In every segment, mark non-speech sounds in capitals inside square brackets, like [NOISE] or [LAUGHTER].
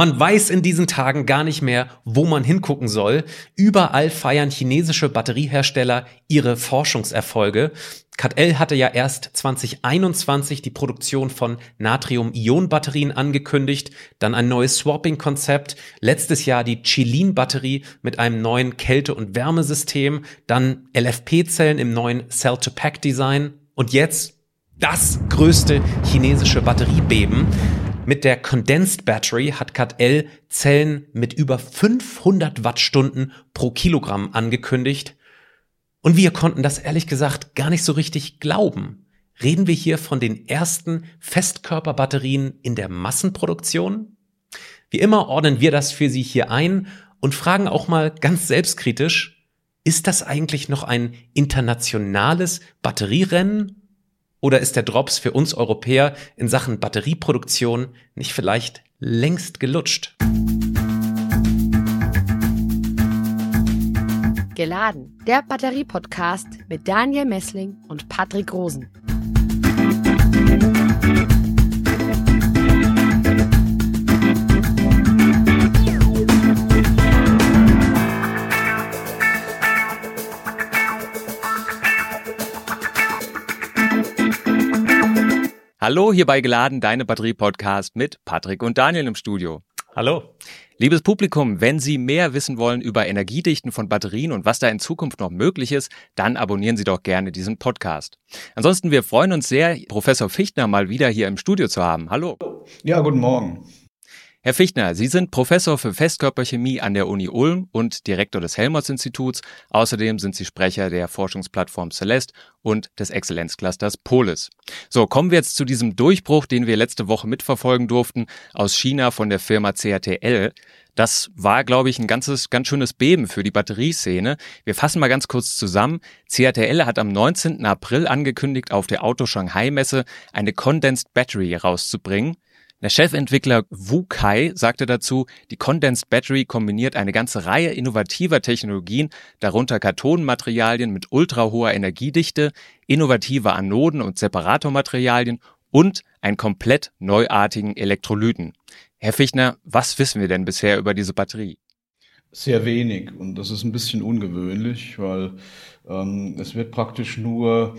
Man weiß in diesen Tagen gar nicht mehr, wo man hingucken soll. Überall feiern chinesische Batteriehersteller ihre Forschungserfolge. CATL hatte ja erst 2021 die Produktion von Natrium-Ionen-Batterien angekündigt, dann ein neues Swapping-Konzept, letztes Jahr die Chilin-Batterie mit einem neuen Kälte- und Wärmesystem, dann LFP-Zellen im neuen Cell-to-Pack-Design und jetzt das größte chinesische Batteriebeben. Mit der Condensed Battery hat CAT-L Zellen mit über 500 Wattstunden pro Kilogramm angekündigt. Und wir konnten das ehrlich gesagt gar nicht so richtig glauben. Reden wir hier von den ersten Festkörperbatterien in der Massenproduktion? Wie immer ordnen wir das für Sie hier ein und fragen auch mal ganz selbstkritisch, ist das eigentlich noch ein internationales Batterierennen oder ist der Drops für uns Europäer in Sachen Batterieproduktion nicht vielleicht längst gelutscht? Geladen, der Batterie-Podcast mit Daniel Messling und Patrick Rosen. Hallo, hier bei Geladen, deine Batterie-Podcast mit Patrick und Daniel im Studio. Hallo. Liebes Publikum, wenn Sie mehr wissen wollen über Energiedichten von Batterien und was da in Zukunft noch möglich ist, dann abonnieren Sie doch gerne diesen Podcast. Ansonsten, wir freuen uns sehr, Professor Fichtner mal wieder hier im Studio zu haben. Hallo. Ja, guten Morgen. Herr Fichtner, Sie sind Professor für Festkörperchemie an der Uni Ulm und Direktor des Helmholtz-Instituts. Außerdem sind Sie Sprecher der Forschungsplattform Celeste und des Exzellenzclusters Polis. So, kommen wir jetzt zu diesem Durchbruch, den wir letzte Woche mitverfolgen durften, aus China von der Firma CATL. Das war, glaube ich, ein ganzes, ganz schönes Beben für die Batterieszene. Wir fassen mal ganz kurz zusammen. CATL hat am 19. April angekündigt, auf der Auto Shanghai Messe eine Condensed Battery rauszubringen. Der Chefentwickler Wu Kai sagte dazu, die Condensed Battery kombiniert eine ganze Reihe innovativer Technologien, darunter Kathodenmaterialien mit ultrahoher Energiedichte, innovative Anoden und Separatormaterialien und einen komplett neuartigen Elektrolyten. Herr Fichtner, was wissen wir denn bisher über diese Batterie? Sehr wenig und das ist ein bisschen ungewöhnlich, weil ähm, es wird praktisch nur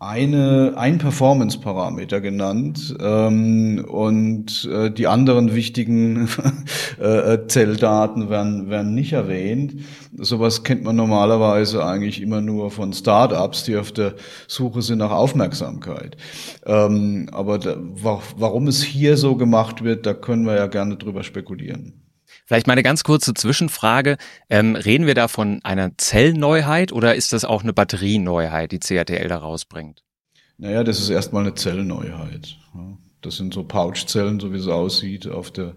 eine, ein Performance-Parameter genannt ähm, und äh, die anderen wichtigen [LAUGHS] äh, Zelldaten werden, werden nicht erwähnt. Sowas kennt man normalerweise eigentlich immer nur von Startups, die auf der Suche sind nach Aufmerksamkeit. Ähm, aber da, warum es hier so gemacht wird, da können wir ja gerne drüber spekulieren. Vielleicht mal eine ganz kurze Zwischenfrage. Ähm, reden wir da von einer Zellneuheit oder ist das auch eine Batterieneuheit, die CATL da rausbringt? Naja, das ist erstmal eine Zellneuheit. Das sind so Pouchzellen, so wie es aussieht, auf der,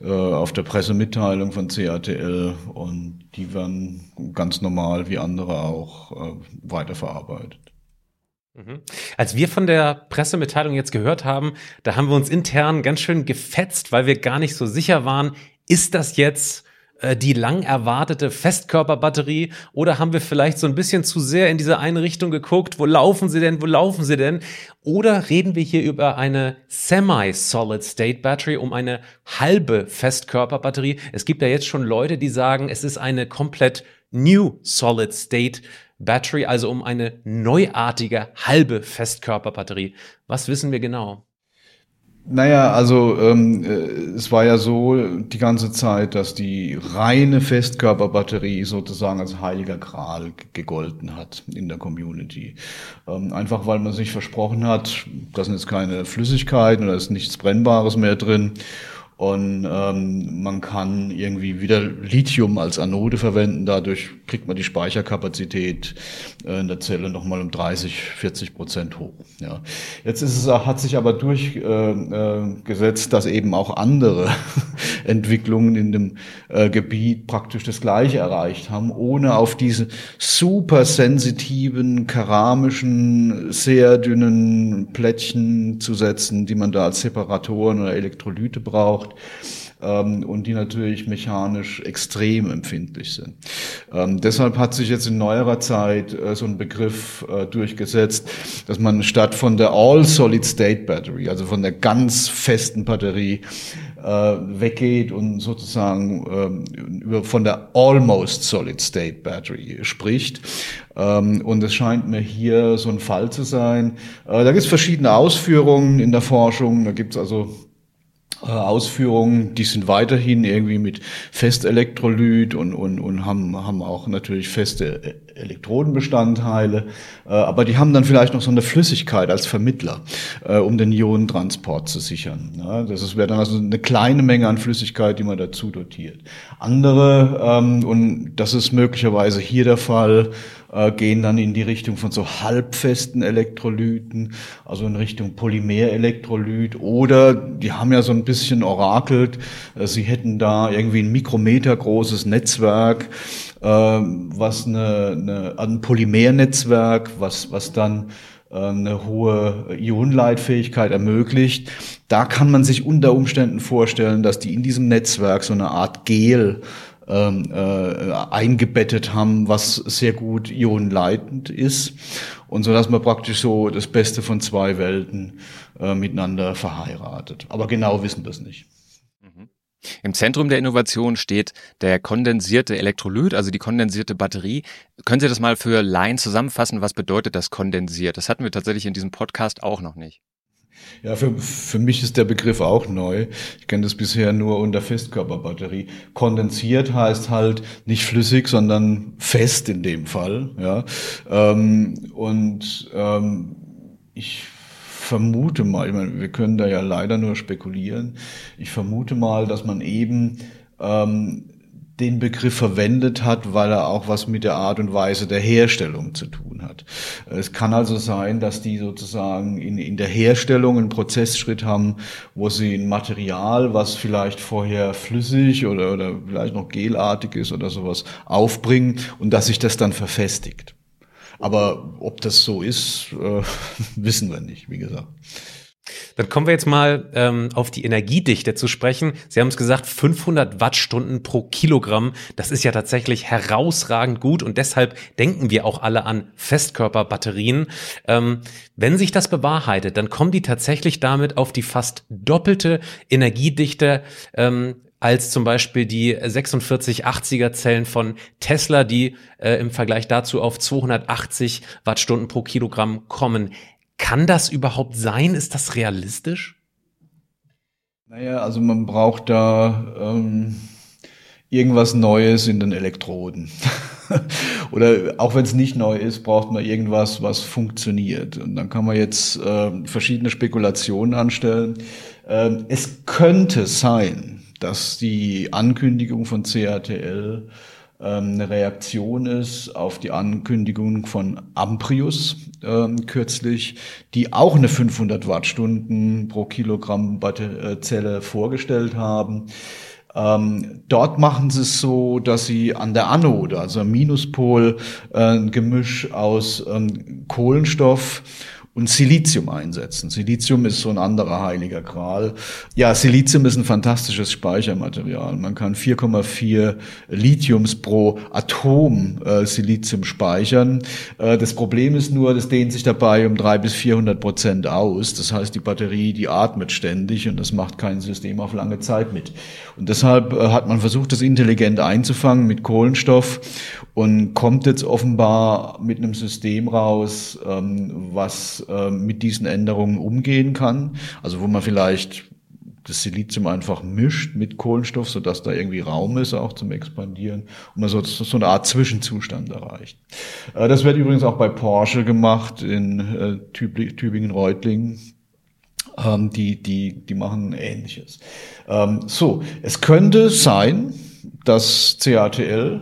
äh, auf der Pressemitteilung von CATL und die werden ganz normal wie andere auch äh, weiterverarbeitet. Mhm. Als wir von der Pressemitteilung jetzt gehört haben, da haben wir uns intern ganz schön gefetzt, weil wir gar nicht so sicher waren, ist das jetzt äh, die lang erwartete Festkörperbatterie oder haben wir vielleicht so ein bisschen zu sehr in diese eine Richtung geguckt, wo laufen sie denn, wo laufen sie denn? Oder reden wir hier über eine Semi-Solid-State-Battery, um eine halbe Festkörperbatterie? Es gibt ja jetzt schon Leute, die sagen, es ist eine komplett New Solid-State Battery, also um eine neuartige halbe Festkörperbatterie. Was wissen wir genau? Naja, also ähm, äh, es war ja so die ganze Zeit, dass die reine Festkörperbatterie sozusagen als heiliger Gral gegolten hat in der Community. Ähm, einfach weil man sich versprochen hat, da sind jetzt keine Flüssigkeiten oder ist nichts Brennbares mehr drin. Und ähm, man kann irgendwie wieder Lithium als Anode verwenden. Dadurch kriegt man die Speicherkapazität äh, in der Zelle nochmal um 30, 40 Prozent hoch. Ja. Jetzt ist es, hat sich aber durchgesetzt, äh, dass eben auch andere [LAUGHS] Entwicklungen in dem äh, Gebiet praktisch das Gleiche erreicht haben, ohne auf diese super sensitiven, keramischen, sehr dünnen Plättchen zu setzen, die man da als Separatoren oder Elektrolyte braucht braucht ähm, und die natürlich mechanisch extrem empfindlich sind. Ähm, deshalb hat sich jetzt in neuerer Zeit äh, so ein Begriff äh, durchgesetzt, dass man statt von der All-Solid-State Battery, also von der ganz festen Batterie, äh, weggeht und sozusagen ähm, über, von der Almost Solid State Battery spricht. Ähm, und es scheint mir hier so ein Fall zu sein. Äh, da gibt es verschiedene Ausführungen in der Forschung. Da gibt es also Ausführungen, die sind weiterhin irgendwie mit Festelektrolyt und, und, und haben, haben auch natürlich feste äh, Elektrodenbestandteile, äh, aber die haben dann vielleicht noch so eine Flüssigkeit als Vermittler, äh, um den Ionentransport zu sichern. Ja, das wäre dann also eine kleine Menge an Flüssigkeit, die man dazu dotiert. Andere, ähm, und das ist möglicherweise hier der Fall, äh, gehen dann in die Richtung von so halbfesten Elektrolyten, also in Richtung Polymerelektrolyt oder die haben ja so ein bisschen orakelt, äh, sie hätten da irgendwie ein Mikrometer großes Netzwerk, was eine, eine ein Polymernetzwerk, was was dann äh, eine hohe Ionenleitfähigkeit ermöglicht. Da kann man sich unter Umständen vorstellen, dass die in diesem Netzwerk so eine Art Gel ähm, äh, eingebettet haben, was sehr gut ionenleitend ist und so dass man praktisch so das Beste von zwei Welten äh, miteinander verheiratet. Aber genau wissen wir es nicht. Im Zentrum der Innovation steht der kondensierte Elektrolyt, also die kondensierte Batterie. Können Sie das mal für Laien zusammenfassen? Was bedeutet das kondensiert? Das hatten wir tatsächlich in diesem Podcast auch noch nicht. Ja, für, für mich ist der Begriff auch neu. Ich kenne das bisher nur unter Festkörperbatterie. Kondensiert heißt halt nicht flüssig, sondern fest in dem Fall. Ja, ähm, und ähm, ich vermute mal, ich meine, wir können da ja leider nur spekulieren. Ich vermute mal, dass man eben ähm, den Begriff verwendet hat, weil er auch was mit der Art und Weise der Herstellung zu tun hat. Es kann also sein, dass die sozusagen in, in der Herstellung einen Prozessschritt haben, wo sie ein Material, was vielleicht vorher flüssig oder, oder vielleicht noch gelartig ist oder sowas, aufbringen und dass sich das dann verfestigt. Aber ob das so ist, äh, [LAUGHS] wissen wir nicht, wie gesagt. Dann kommen wir jetzt mal ähm, auf die Energiedichte zu sprechen. Sie haben es gesagt, 500 Wattstunden pro Kilogramm. Das ist ja tatsächlich herausragend gut und deshalb denken wir auch alle an Festkörperbatterien. Ähm, wenn sich das bewahrheitet, dann kommen die tatsächlich damit auf die fast doppelte Energiedichte ähm, als zum Beispiel die 4680er Zellen von Tesla, die äh, im Vergleich dazu auf 280 Wattstunden pro Kilogramm kommen. Kann das überhaupt sein? Ist das realistisch? Naja, also man braucht da ähm, irgendwas Neues in den Elektroden. [LAUGHS] Oder auch wenn es nicht neu ist, braucht man irgendwas, was funktioniert. Und dann kann man jetzt äh, verschiedene Spekulationen anstellen. Ähm, es könnte sein, dass die Ankündigung von CATL ähm, eine Reaktion ist auf die Ankündigung von Amprius ähm, kürzlich, die auch eine 500 Wattstunden pro Kilogramm äh, Zelle vorgestellt haben. Ähm, dort machen sie es so, dass sie an der Anode, also am Minuspol, äh, ein Gemisch aus ähm, Kohlenstoff und Silizium einsetzen. Silizium ist so ein anderer heiliger Gral. Ja, Silizium ist ein fantastisches Speichermaterial. Man kann 4,4 Lithiums pro Atom äh, Silizium speichern. Äh, das Problem ist nur, das dehnt sich dabei um 300 bis 400 Prozent aus. Das heißt, die Batterie, die atmet ständig und das macht kein System auf lange Zeit mit. Und deshalb äh, hat man versucht, das intelligent einzufangen mit Kohlenstoff und kommt jetzt offenbar mit einem System raus, ähm, was äh, mit diesen Änderungen umgehen kann. Also wo man vielleicht das Silizium einfach mischt mit Kohlenstoff, sodass da irgendwie Raum ist auch zum Expandieren und man so, so eine Art Zwischenzustand erreicht. Äh, das wird übrigens auch bei Porsche gemacht in äh, Tübingen-Reutlingen. Ähm, die, die, die machen Ähnliches. Ähm, so, es könnte sein, dass CATL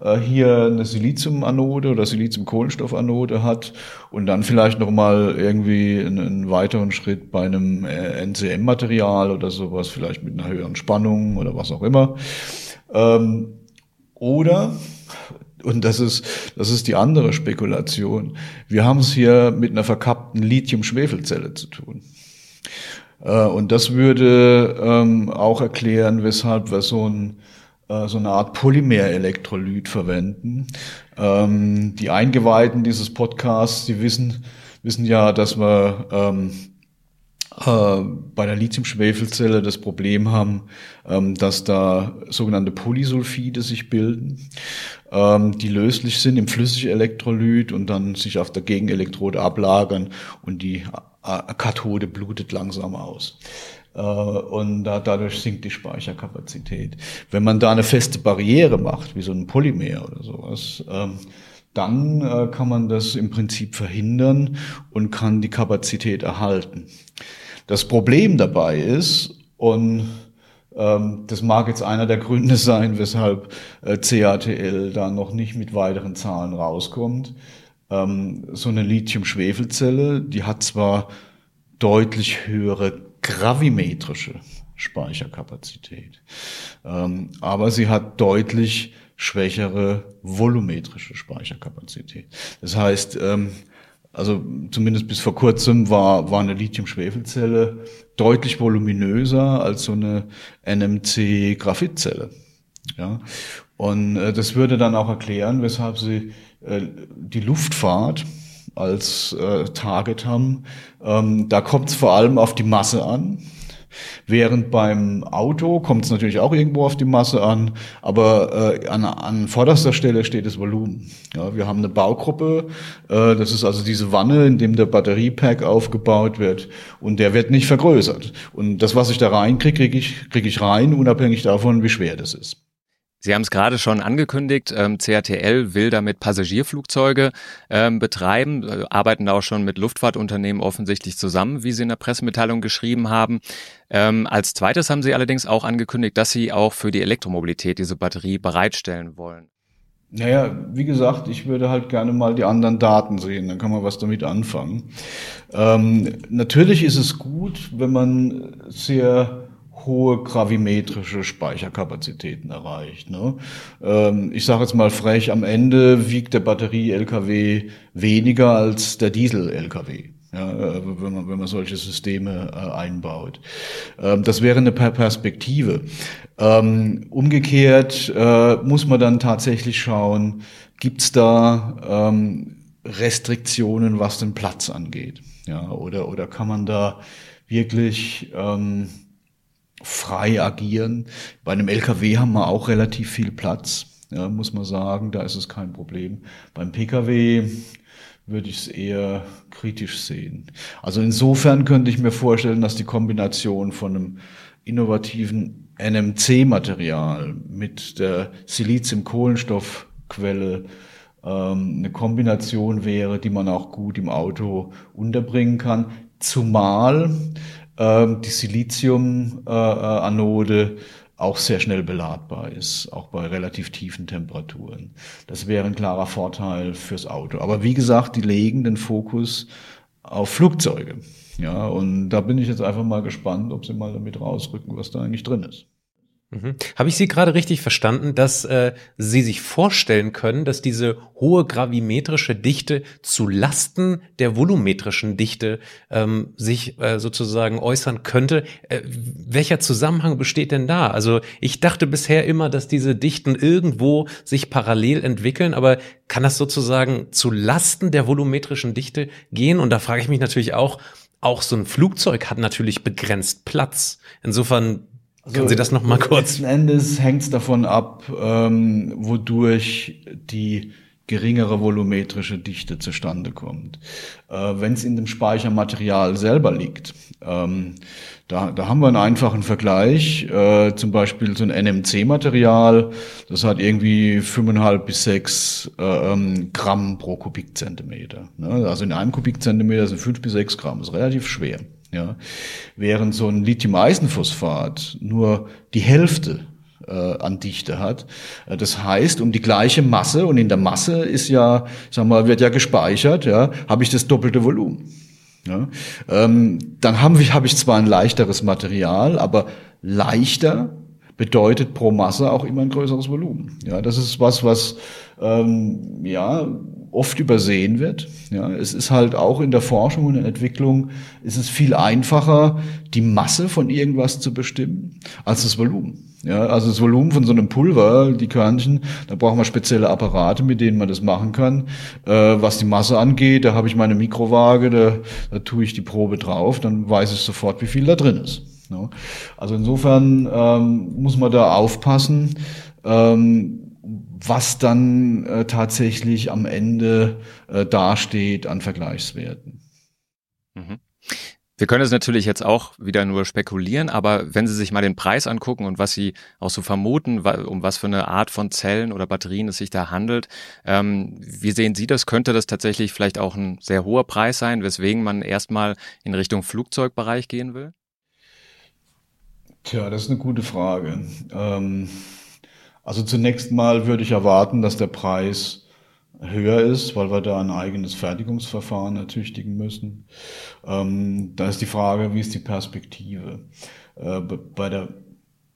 äh, hier eine Siliziumanode oder Silizium-Kohlenstoffanode hat und dann vielleicht nochmal irgendwie einen, weiteren Schritt bei einem äh, NCM-Material oder sowas, vielleicht mit einer höheren Spannung oder was auch immer. Ähm, oder und das ist, das ist die andere Spekulation. Wir haben es hier mit einer verkappten Lithium-Schwefelzelle zu tun. Äh, und das würde ähm, auch erklären, weshalb wir so ein äh, so eine Art Polymerelektrolyt verwenden. Ähm, die Eingeweihten dieses Podcasts, die wissen, wissen ja, dass wir ähm, äh, bei der Lithium-Schwefelzelle das Problem haben, ähm, dass da sogenannte Polysulfide sich bilden, ähm, die löslich sind im Flüssigelektrolyt und dann sich auf der Gegenelektrode ablagern und die Kathode blutet langsam aus und dadurch sinkt die Speicherkapazität. Wenn man da eine feste Barriere macht, wie so ein Polymer oder sowas, ähm, dann kann man das im Prinzip verhindern und kann die Kapazität erhalten. Das Problem dabei ist, und ähm, das mag jetzt einer der Gründe [LAUGHS] sein, weshalb äh, CATL da noch nicht mit weiteren Zahlen rauskommt. Ähm, so eine Lithium-Schwefelzelle, die hat zwar deutlich höhere gravimetrische Speicherkapazität, ähm, aber sie hat deutlich schwächere volumetrische Speicherkapazität. Das heißt, ähm, also zumindest bis vor kurzem war, war eine Lithium-Schwefelzelle deutlich voluminöser als so eine NMC-Graphitzelle. Ja. Und äh, das würde dann auch erklären, weshalb sie äh, die Luftfahrt als äh, Target haben. Ähm, da kommt es vor allem auf die Masse an. Während beim Auto kommt es natürlich auch irgendwo auf die Masse an, aber äh, an, an vorderster Stelle steht das Volumen. Ja, wir haben eine Baugruppe, äh, das ist also diese Wanne, in dem der Batteriepack aufgebaut wird und der wird nicht vergrößert. Und das, was ich da reinkriege, kriege ich, krieg ich rein, unabhängig davon, wie schwer das ist. Sie haben es gerade schon angekündigt, ähm, CATL will damit Passagierflugzeuge ähm, betreiben, äh, arbeiten da auch schon mit Luftfahrtunternehmen offensichtlich zusammen, wie Sie in der Pressemitteilung geschrieben haben. Ähm, als zweites haben Sie allerdings auch angekündigt, dass Sie auch für die Elektromobilität diese Batterie bereitstellen wollen. Naja, wie gesagt, ich würde halt gerne mal die anderen Daten sehen, dann kann man was damit anfangen. Ähm, natürlich ist es gut, wenn man sehr hohe gravimetrische Speicherkapazitäten erreicht. Ne? Ähm, ich sage jetzt mal frech, am Ende wiegt der Batterie-LKW weniger als der Diesel-LKW. Ja, äh, wenn, man, wenn man solche Systeme äh, einbaut. Ähm, das wäre eine Perspektive. Ähm, umgekehrt äh, muss man dann tatsächlich schauen, gibt es da ähm, Restriktionen, was den Platz angeht? Ja, oder, oder kann man da wirklich ähm, frei agieren. Bei einem LKW haben wir auch relativ viel Platz, ja, muss man sagen, da ist es kein Problem. Beim Pkw würde ich es eher kritisch sehen. Also insofern könnte ich mir vorstellen, dass die Kombination von einem innovativen NMC-Material mit der Silizium-Kohlenstoffquelle ähm, eine Kombination wäre, die man auch gut im Auto unterbringen kann. Zumal ähm, die Silizium-Anode auch sehr schnell beladbar ist, auch bei relativ tiefen Temperaturen. Das wäre ein klarer Vorteil fürs Auto. Aber wie gesagt, die legen den Fokus auf Flugzeuge. Ja, und da bin ich jetzt einfach mal gespannt, ob sie mal damit rausrücken, was da eigentlich drin ist. Mhm. Habe ich Sie gerade richtig verstanden, dass äh, Sie sich vorstellen können, dass diese hohe gravimetrische Dichte zu Lasten der volumetrischen Dichte ähm, sich äh, sozusagen äußern könnte? Äh, welcher Zusammenhang besteht denn da? Also ich dachte bisher immer, dass diese Dichten irgendwo sich parallel entwickeln, aber kann das sozusagen zu Lasten der volumetrischen Dichte gehen? Und da frage ich mich natürlich auch, auch so ein Flugzeug hat natürlich begrenzt Platz. Insofern also, Können Sie das noch mal kurz? Letzten Endes hängt es davon ab, ähm, wodurch die geringere volumetrische Dichte zustande kommt. Äh, Wenn es in dem Speichermaterial selber liegt, ähm, da, da haben wir einen einfachen Vergleich. Äh, zum Beispiel so ein NMC-Material, das hat irgendwie fünfeinhalb bis sechs äh, ähm, Gramm pro Kubikzentimeter. Ne? Also in einem Kubikzentimeter sind fünf bis sechs Gramm. Das ist relativ schwer. Ja. Während so ein Lithium-Eisenphosphat nur die Hälfte äh, an Dichte hat. Äh, das heißt, um die gleiche Masse, und in der Masse ist ja, sagen wir, wird ja gespeichert, ja, habe ich das doppelte Volumen. Ja. Ähm, dann habe ich, hab ich zwar ein leichteres Material, aber leichter bedeutet pro Masse auch immer ein größeres Volumen. Ja, das ist was, was ähm, ja oft übersehen wird. Ja, es ist halt auch in der Forschung und der Entwicklung ist es viel einfacher, die Masse von irgendwas zu bestimmen, als das Volumen. Ja, also das Volumen von so einem Pulver, die Körnchen, da braucht man spezielle Apparate, mit denen man das machen kann. Äh, was die Masse angeht, da habe ich meine Mikrowaage, da, da tue ich die Probe drauf, dann weiß ich sofort, wie viel da drin ist. Ja. Also insofern ähm, muss man da aufpassen, ähm, was dann äh, tatsächlich am Ende äh, dasteht an Vergleichswerten. Mhm. Wir können es natürlich jetzt auch wieder nur spekulieren, aber wenn Sie sich mal den Preis angucken und was Sie auch so vermuten, um was für eine Art von Zellen oder Batterien es sich da handelt, ähm, wie sehen Sie das? Könnte das tatsächlich vielleicht auch ein sehr hoher Preis sein, weswegen man erstmal in Richtung Flugzeugbereich gehen will? Tja, das ist eine gute Frage. Ähm, also zunächst mal würde ich erwarten, dass der Preis höher ist, weil wir da ein eigenes Fertigungsverfahren ertüchtigen müssen. Ähm, da ist die Frage, wie ist die Perspektive? Äh, bei der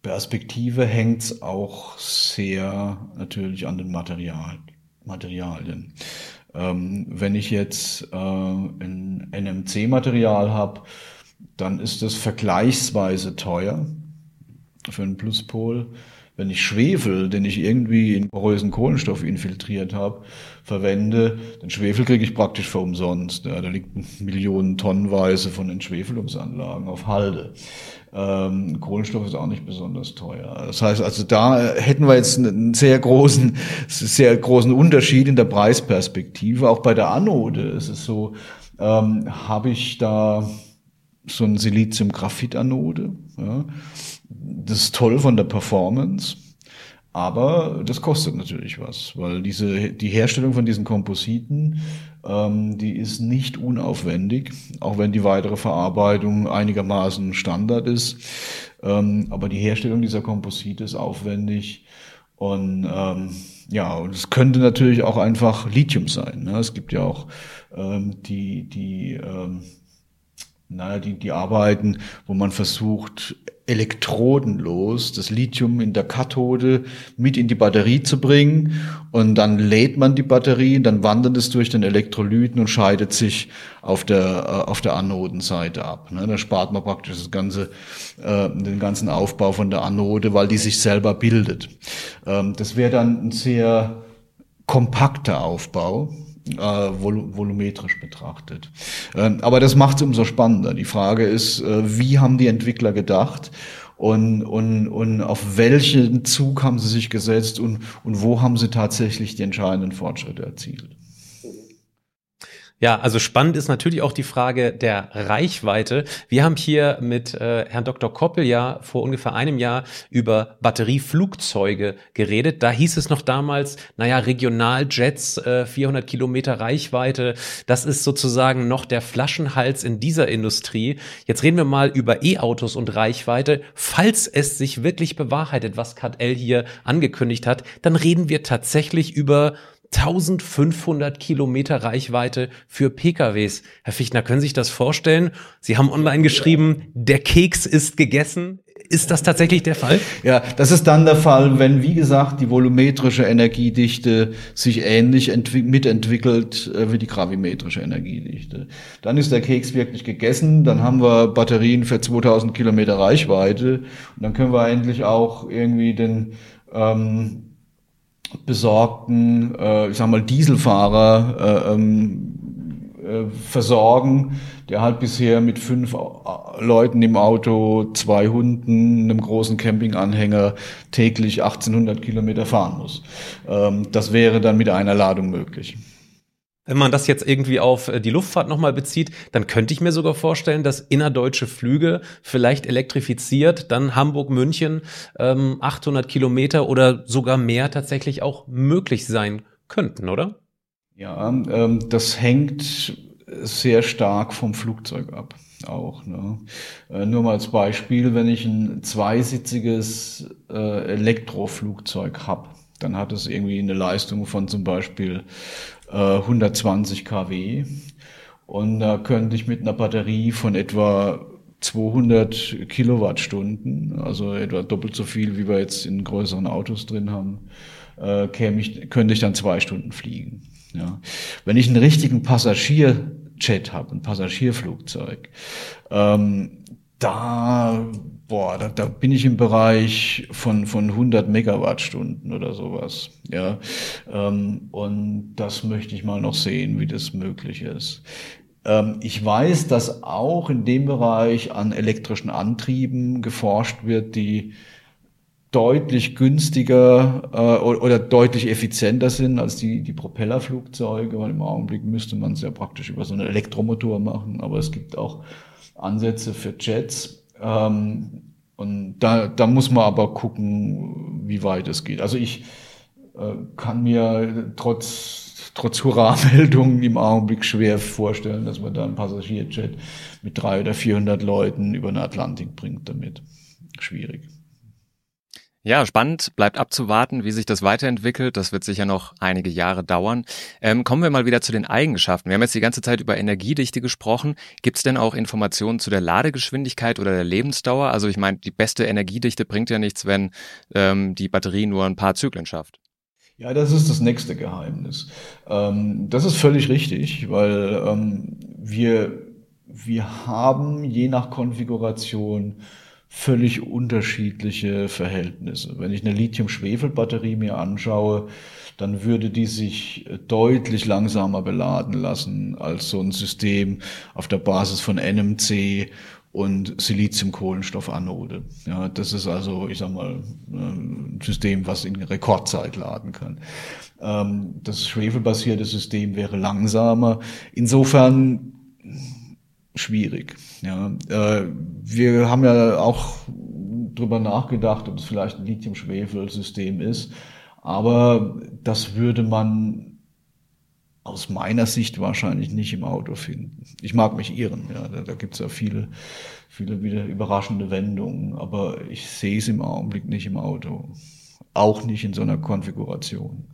Perspektive hängt es auch sehr natürlich an den Material, Materialien. Ähm, wenn ich jetzt äh, ein NMC-Material habe, dann ist das vergleichsweise teuer für einen Pluspol wenn ich Schwefel, den ich irgendwie in porösen Kohlenstoff infiltriert habe, verwende, den Schwefel kriege ich praktisch für umsonst. Ja, da liegt Millionen Tonnenweise von den Schwefelungsanlagen auf Halde. Ähm, Kohlenstoff ist auch nicht besonders teuer. Das heißt, also da hätten wir jetzt einen sehr großen, sehr großen Unterschied in der Preisperspektive. Auch bei der Anode ist es so, ähm, habe ich da so ein Silizium-Graphit-Anode. Ja das ist toll von der Performance, aber das kostet natürlich was, weil diese, die Herstellung von diesen Kompositen, ähm, die ist nicht unaufwendig, auch wenn die weitere Verarbeitung einigermaßen Standard ist. Ähm, aber die Herstellung dieser Komposite ist aufwendig und ähm, ja, und es könnte natürlich auch einfach Lithium sein. Ne? Es gibt ja auch ähm, die, die ähm, naja, die, die Arbeiten, wo man versucht, elektrodenlos das Lithium in der Kathode mit in die Batterie zu bringen und dann lädt man die Batterie, dann wandert es durch den Elektrolyten und scheidet sich auf der, äh, auf der Anodenseite ab. Ne? Da spart man praktisch das ganze, äh, den ganzen Aufbau von der Anode, weil die sich selber bildet. Ähm, das wäre dann ein sehr kompakter Aufbau vol volumetrisch betrachtet. Ähm, aber das macht es umso spannender. Die Frage ist, äh, wie haben die Entwickler gedacht? Und, und, und auf welchen Zug haben sie sich gesetzt und, und wo haben sie tatsächlich die entscheidenden Fortschritte erzielt? Ja, also spannend ist natürlich auch die Frage der Reichweite. Wir haben hier mit äh, Herrn Dr. Koppel ja vor ungefähr einem Jahr über Batterieflugzeuge geredet. Da hieß es noch damals, naja, Regionaljets, äh, 400 Kilometer Reichweite, das ist sozusagen noch der Flaschenhals in dieser Industrie. Jetzt reden wir mal über E-Autos und Reichweite. Falls es sich wirklich bewahrheitet, was KL hier angekündigt hat, dann reden wir tatsächlich über 1500 Kilometer Reichweite für PKWs. Herr Fichtner, können Sie sich das vorstellen? Sie haben online geschrieben, der Keks ist gegessen. Ist das tatsächlich der Fall? Ja, das ist dann der Fall, wenn, wie gesagt, die volumetrische Energiedichte sich ähnlich mitentwickelt äh, wie die gravimetrische Energiedichte. Dann ist der Keks wirklich gegessen, dann haben wir Batterien für 2000 Kilometer Reichweite und dann können wir endlich auch irgendwie den ähm, besorgten, äh, ich sag mal, Dieselfahrer äh, ähm, äh, versorgen, der halt bisher mit fünf Leuten im Auto, zwei Hunden, einem großen Campinganhänger täglich 1800 Kilometer fahren muss. Ähm, das wäre dann mit einer Ladung möglich. Wenn man das jetzt irgendwie auf äh, die Luftfahrt nochmal bezieht, dann könnte ich mir sogar vorstellen, dass innerdeutsche Flüge vielleicht elektrifiziert, dann Hamburg-München ähm, 800 Kilometer oder sogar mehr tatsächlich auch möglich sein könnten, oder? Ja, ähm, das hängt sehr stark vom Flugzeug ab. Auch. Ne? Äh, nur mal als Beispiel, wenn ich ein zweisitziges äh, Elektroflugzeug habe, dann hat es irgendwie eine Leistung von zum Beispiel äh, 120 kW. Und da könnte ich mit einer Batterie von etwa 200 Kilowattstunden, also etwa doppelt so viel, wie wir jetzt in größeren Autos drin haben, äh, käme ich, könnte ich dann zwei Stunden fliegen. Ja. Wenn ich einen richtigen Passagierjet habe, ein Passagierflugzeug, ähm, da, boah, da, da bin ich im Bereich von, von 100 Megawattstunden oder sowas. Ja, ähm, und das möchte ich mal noch sehen, wie das möglich ist. Ähm, ich weiß, dass auch in dem Bereich an elektrischen Antrieben geforscht wird, die deutlich günstiger äh, oder deutlich effizienter sind als die, die Propellerflugzeuge, weil im Augenblick müsste man es ja praktisch über so einen Elektromotor machen, aber es gibt auch Ansätze für Jets. Ähm, und da, da muss man aber gucken, wie weit es geht. Also ich äh, kann mir trotz, trotz Hurra-Meldungen im Augenblick schwer vorstellen, dass man da ein Passagierjet mit drei oder vierhundert Leuten über den Atlantik bringt damit. Schwierig. Ja, spannend. Bleibt abzuwarten, wie sich das weiterentwickelt. Das wird sicher noch einige Jahre dauern. Ähm, kommen wir mal wieder zu den Eigenschaften. Wir haben jetzt die ganze Zeit über Energiedichte gesprochen. Gibt es denn auch Informationen zu der Ladegeschwindigkeit oder der Lebensdauer? Also ich meine, die beste Energiedichte bringt ja nichts, wenn ähm, die Batterie nur ein paar Zyklen schafft. Ja, das ist das nächste Geheimnis. Ähm, das ist völlig richtig, weil ähm, wir, wir haben je nach Konfiguration völlig unterschiedliche Verhältnisse. Wenn ich eine Lithium-Schwefel-Batterie mir anschaue, dann würde die sich deutlich langsamer beladen lassen als so ein System auf der Basis von NMC und Silizium-Kohlenstoff-Anode. Ja, das ist also, ich sag mal, ein System, was in Rekordzeit laden kann. Ähm, das schwefelbasierte System wäre langsamer. Insofern schwierig. Ja, äh, wir haben ja auch drüber nachgedacht, ob es vielleicht ein Lithium-Schwefel-System ist, aber das würde man aus meiner Sicht wahrscheinlich nicht im Auto finden. Ich mag mich irren, ja, da, da gibt es ja viele, viele wieder überraschende Wendungen, aber ich sehe es im Augenblick nicht im Auto. Auch nicht in so einer Konfiguration.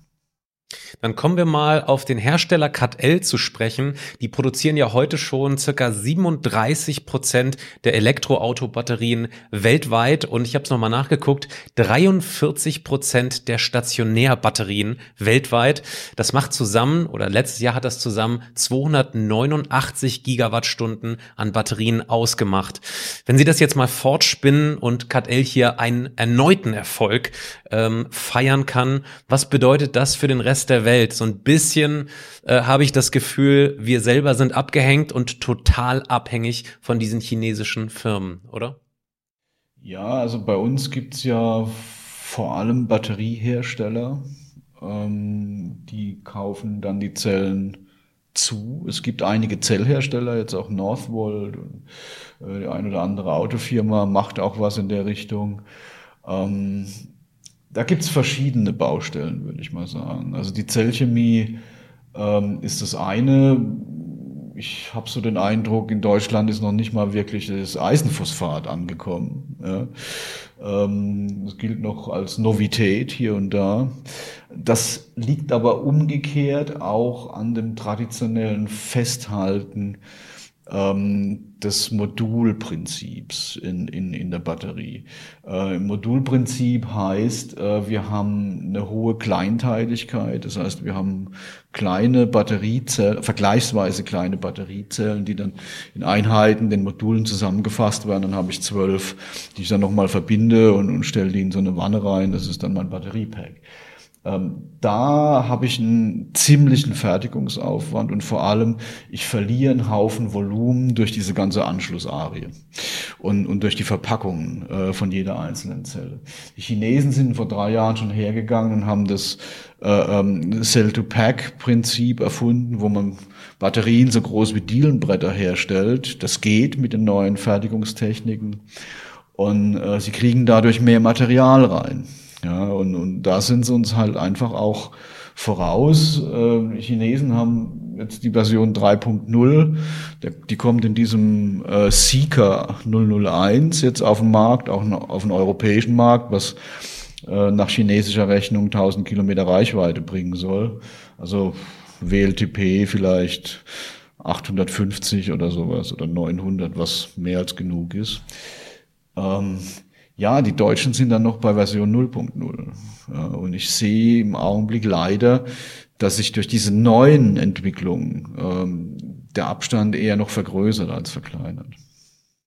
Dann kommen wir mal auf den Hersteller CAT-L zu sprechen. Die produzieren ja heute schon circa 37 Prozent der Elektroautobatterien weltweit und ich habe es nochmal nachgeguckt, 43 Prozent der Stationärbatterien weltweit. Das macht zusammen, oder letztes Jahr hat das zusammen 289 Gigawattstunden an Batterien ausgemacht. Wenn Sie das jetzt mal fortspinnen und CAT-L hier einen erneuten Erfolg ähm, feiern kann, was bedeutet das für den Rest Rest der Welt. So ein bisschen äh, habe ich das Gefühl, wir selber sind abgehängt und total abhängig von diesen chinesischen Firmen, oder? Ja, also bei uns gibt's ja vor allem Batteriehersteller, ähm, die kaufen dann die Zellen zu. Es gibt einige Zellhersteller, jetzt auch Northvolt äh, die eine oder andere Autofirma macht auch was in der Richtung. Ähm, da gibt's verschiedene Baustellen, würde ich mal sagen. Also die Zellchemie ähm, ist das eine. Ich habe so den Eindruck, in Deutschland ist noch nicht mal wirklich das Eisenphosphat angekommen. Ja. Ähm, das gilt noch als Novität hier und da. Das liegt aber umgekehrt auch an dem traditionellen Festhalten ähm, des Modulprinzips in, in, in der Batterie. Äh, Modulprinzip heißt, äh, wir haben eine hohe Kleinteiligkeit, das heißt, wir haben kleine Batteriezellen, vergleichsweise kleine Batteriezellen, die dann in Einheiten, den Modulen zusammengefasst werden. Dann habe ich zwölf, die ich dann nochmal verbinde und, und stelle die in so eine Wanne rein. Das ist dann mein Batteriepack. Ähm, da habe ich einen ziemlichen Fertigungsaufwand und vor allem, ich verliere einen Haufen Volumen durch diese ganze Anschlussarie und, und durch die Verpackungen äh, von jeder einzelnen Zelle. Die Chinesen sind vor drei Jahren schon hergegangen und haben das äh, ähm, Cell-to-Pack-Prinzip erfunden, wo man Batterien so groß wie Dielenbretter herstellt. Das geht mit den neuen Fertigungstechniken und äh, sie kriegen dadurch mehr Material rein. Ja, und, und da sind sie uns halt einfach auch voraus. Äh, Chinesen haben jetzt die Version 3.0, die kommt in diesem äh, Seeker 001 jetzt auf den Markt, auch auf den europäischen Markt, was äh, nach chinesischer Rechnung 1000 Kilometer Reichweite bringen soll. Also WLTP vielleicht 850 oder sowas oder 900, was mehr als genug ist. Ähm, ja, die Deutschen sind dann noch bei Version 0.0. und ich sehe im Augenblick leider, dass sich durch diese neuen Entwicklungen ähm, der Abstand eher noch vergrößert als verkleinert.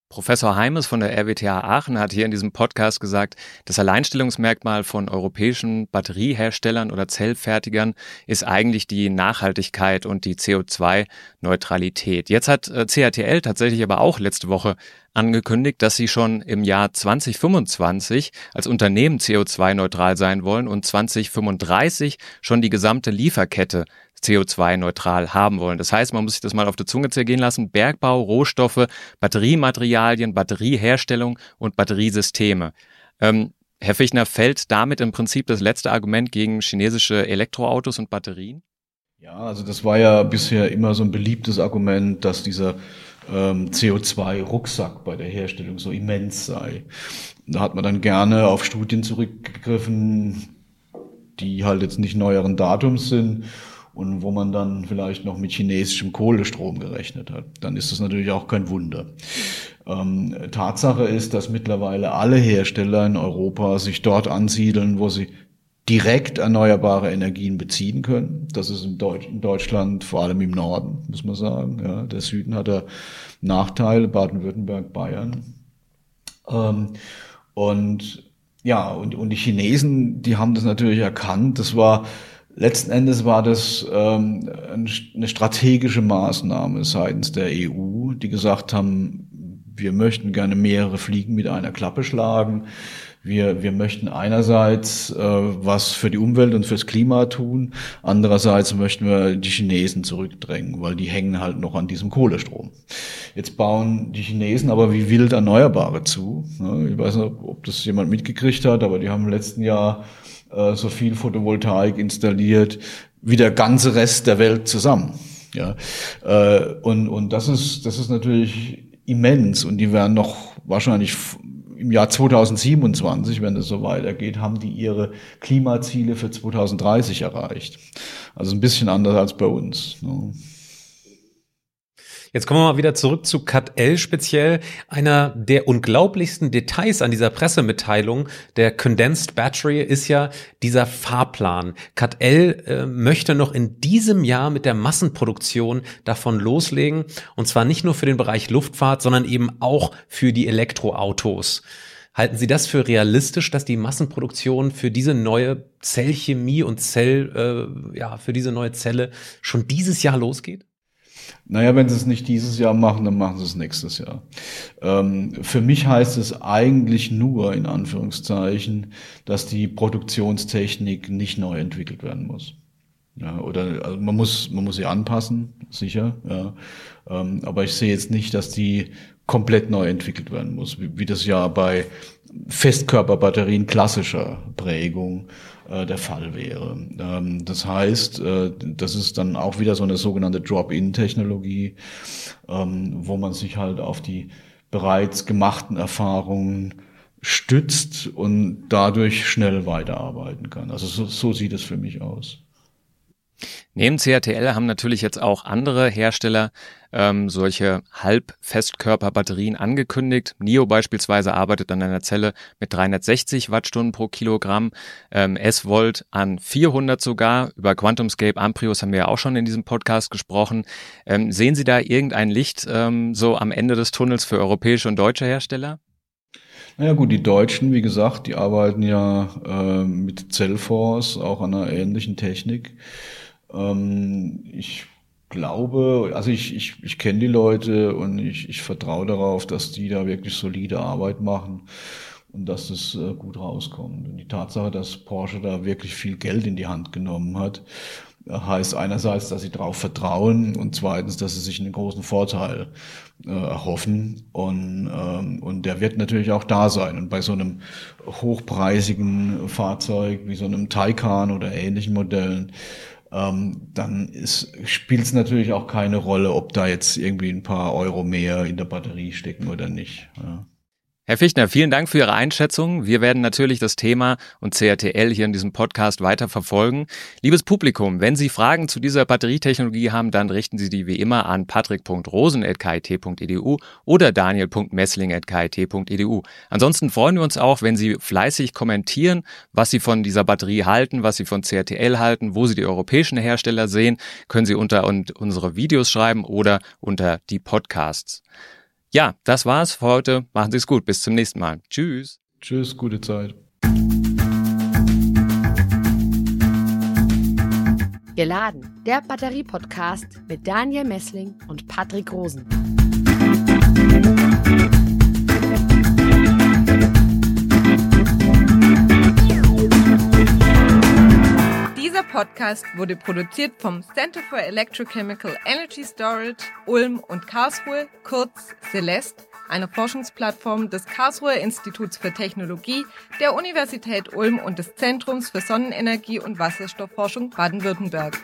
Professor Heimes von der RWTH Aachen hat hier in diesem Podcast gesagt, das Alleinstellungsmerkmal von europäischen Batterieherstellern oder Zellfertigern ist eigentlich die Nachhaltigkeit und die CO2-Neutralität. Jetzt hat äh, CATL tatsächlich aber auch letzte Woche angekündigt, dass sie schon im Jahr 2025 als Unternehmen CO2-neutral sein wollen und 2035 schon die gesamte Lieferkette CO2-neutral haben wollen. Das heißt, man muss sich das mal auf der Zunge zergehen lassen. Bergbau, Rohstoffe, Batteriematerialien, Batterieherstellung und Batteriesysteme. Ähm, Herr Fichtner, fällt damit im Prinzip das letzte Argument gegen chinesische Elektroautos und Batterien? Ja, also das war ja bisher immer so ein beliebtes Argument, dass dieser ähm, CO2-Rucksack bei der Herstellung so immens sei. Da hat man dann gerne auf Studien zurückgegriffen, die halt jetzt nicht neueren Datums sind und wo man dann vielleicht noch mit chinesischem Kohlestrom gerechnet hat. Dann ist das natürlich auch kein Wunder. Ähm, Tatsache ist, dass mittlerweile alle Hersteller in Europa sich dort ansiedeln, wo sie direkt erneuerbare Energien beziehen können. Das ist in, Deutsch, in Deutschland vor allem im Norden, muss man sagen. Ja, der Süden hat da Nachteile, Baden-Württemberg, Bayern. Ähm, und ja, und, und die Chinesen, die haben das natürlich erkannt. Das war letzten Endes war das ähm, eine strategische Maßnahme seitens der EU, die gesagt haben, wir möchten gerne mehrere Fliegen mit einer Klappe schlagen. Wir, wir möchten einerseits äh, was für die Umwelt und fürs Klima tun, andererseits möchten wir die Chinesen zurückdrängen, weil die hängen halt noch an diesem Kohlestrom. Jetzt bauen die Chinesen aber wie wild Erneuerbare zu. Ich weiß nicht, ob das jemand mitgekriegt hat, aber die haben im letzten Jahr äh, so viel Photovoltaik installiert wie der ganze Rest der Welt zusammen. Ja, äh, und, und das ist, das ist natürlich immens und die werden noch wahrscheinlich im Jahr 2027, wenn es so weitergeht, haben die ihre Klimaziele für 2030 erreicht. Also ein bisschen anders als bei uns. Ne? Jetzt kommen wir mal wieder zurück zu CAT-L speziell. Einer der unglaublichsten Details an dieser Pressemitteilung der Condensed Battery ist ja dieser Fahrplan. CAT-L äh, möchte noch in diesem Jahr mit der Massenproduktion davon loslegen. Und zwar nicht nur für den Bereich Luftfahrt, sondern eben auch für die Elektroautos. Halten Sie das für realistisch, dass die Massenproduktion für diese neue Zellchemie und Zell, äh, ja, für diese neue Zelle schon dieses Jahr losgeht? Naja, wenn sie es nicht dieses Jahr machen, dann machen sie es nächstes Jahr. Ähm, für mich heißt es eigentlich nur, in Anführungszeichen, dass die Produktionstechnik nicht neu entwickelt werden muss. Ja, oder also man muss man muss sie anpassen, sicher. Ja. Ähm, aber ich sehe jetzt nicht, dass die komplett neu entwickelt werden muss, wie, wie das ja bei Festkörperbatterien klassischer Prägung äh, der Fall wäre. Ähm, das heißt, äh, das ist dann auch wieder so eine sogenannte Drop-in-Technologie, ähm, wo man sich halt auf die bereits gemachten Erfahrungen stützt und dadurch schnell weiterarbeiten kann. Also so, so sieht es für mich aus. Neben CATL haben natürlich jetzt auch andere Hersteller ähm, solche Halbfestkörperbatterien angekündigt. NIO beispielsweise arbeitet an einer Zelle mit 360 Wattstunden pro Kilogramm, ähm, S-Volt an 400 sogar. Über QuantumScape Amprius haben wir ja auch schon in diesem Podcast gesprochen. Ähm, sehen Sie da irgendein Licht ähm, so am Ende des Tunnels für europäische und deutsche Hersteller? Naja gut, die Deutschen, wie gesagt, die arbeiten ja äh, mit Cellforce, auch an einer ähnlichen Technik. Ähm, ich glaube, also ich, ich, ich kenne die Leute und ich, ich vertraue darauf, dass die da wirklich solide Arbeit machen und dass es äh, gut rauskommt. Und die Tatsache, dass Porsche da wirklich viel Geld in die Hand genommen hat, heißt einerseits, dass sie darauf vertrauen und zweitens, dass sie sich einen großen Vorteil äh, erhoffen und, ähm, und der wird natürlich auch da sein. Und bei so einem hochpreisigen Fahrzeug wie so einem Taycan oder ähnlichen Modellen ähm, dann spielt es natürlich auch keine Rolle, ob da jetzt irgendwie ein paar Euro mehr in der Batterie stecken oder nicht. Ja. Herr Fichtner, vielen Dank für Ihre Einschätzung. Wir werden natürlich das Thema und CRTL hier in diesem Podcast weiter verfolgen. Liebes Publikum, wenn Sie Fragen zu dieser Batterietechnologie haben, dann richten Sie die wie immer an patrick.rosen.kit.edu oder daniel.messling.kit.edu. Ansonsten freuen wir uns auch, wenn Sie fleißig kommentieren, was Sie von dieser Batterie halten, was Sie von CRTL halten, wo Sie die europäischen Hersteller sehen, können Sie unter unsere Videos schreiben oder unter die Podcasts. Ja, das war's für heute. Machen Sie es gut. Bis zum nächsten Mal. Tschüss. Tschüss, gute Zeit. Geladen, der Batterie-Podcast mit Daniel Messling und Patrick Rosen. Dieser Podcast wurde produziert vom Center for Electrochemical Energy Storage Ulm und Karlsruhe, kurz Celeste, einer Forschungsplattform des Karlsruher Instituts für Technologie, der Universität Ulm und des Zentrums für Sonnenenergie und Wasserstoffforschung Baden-Württemberg.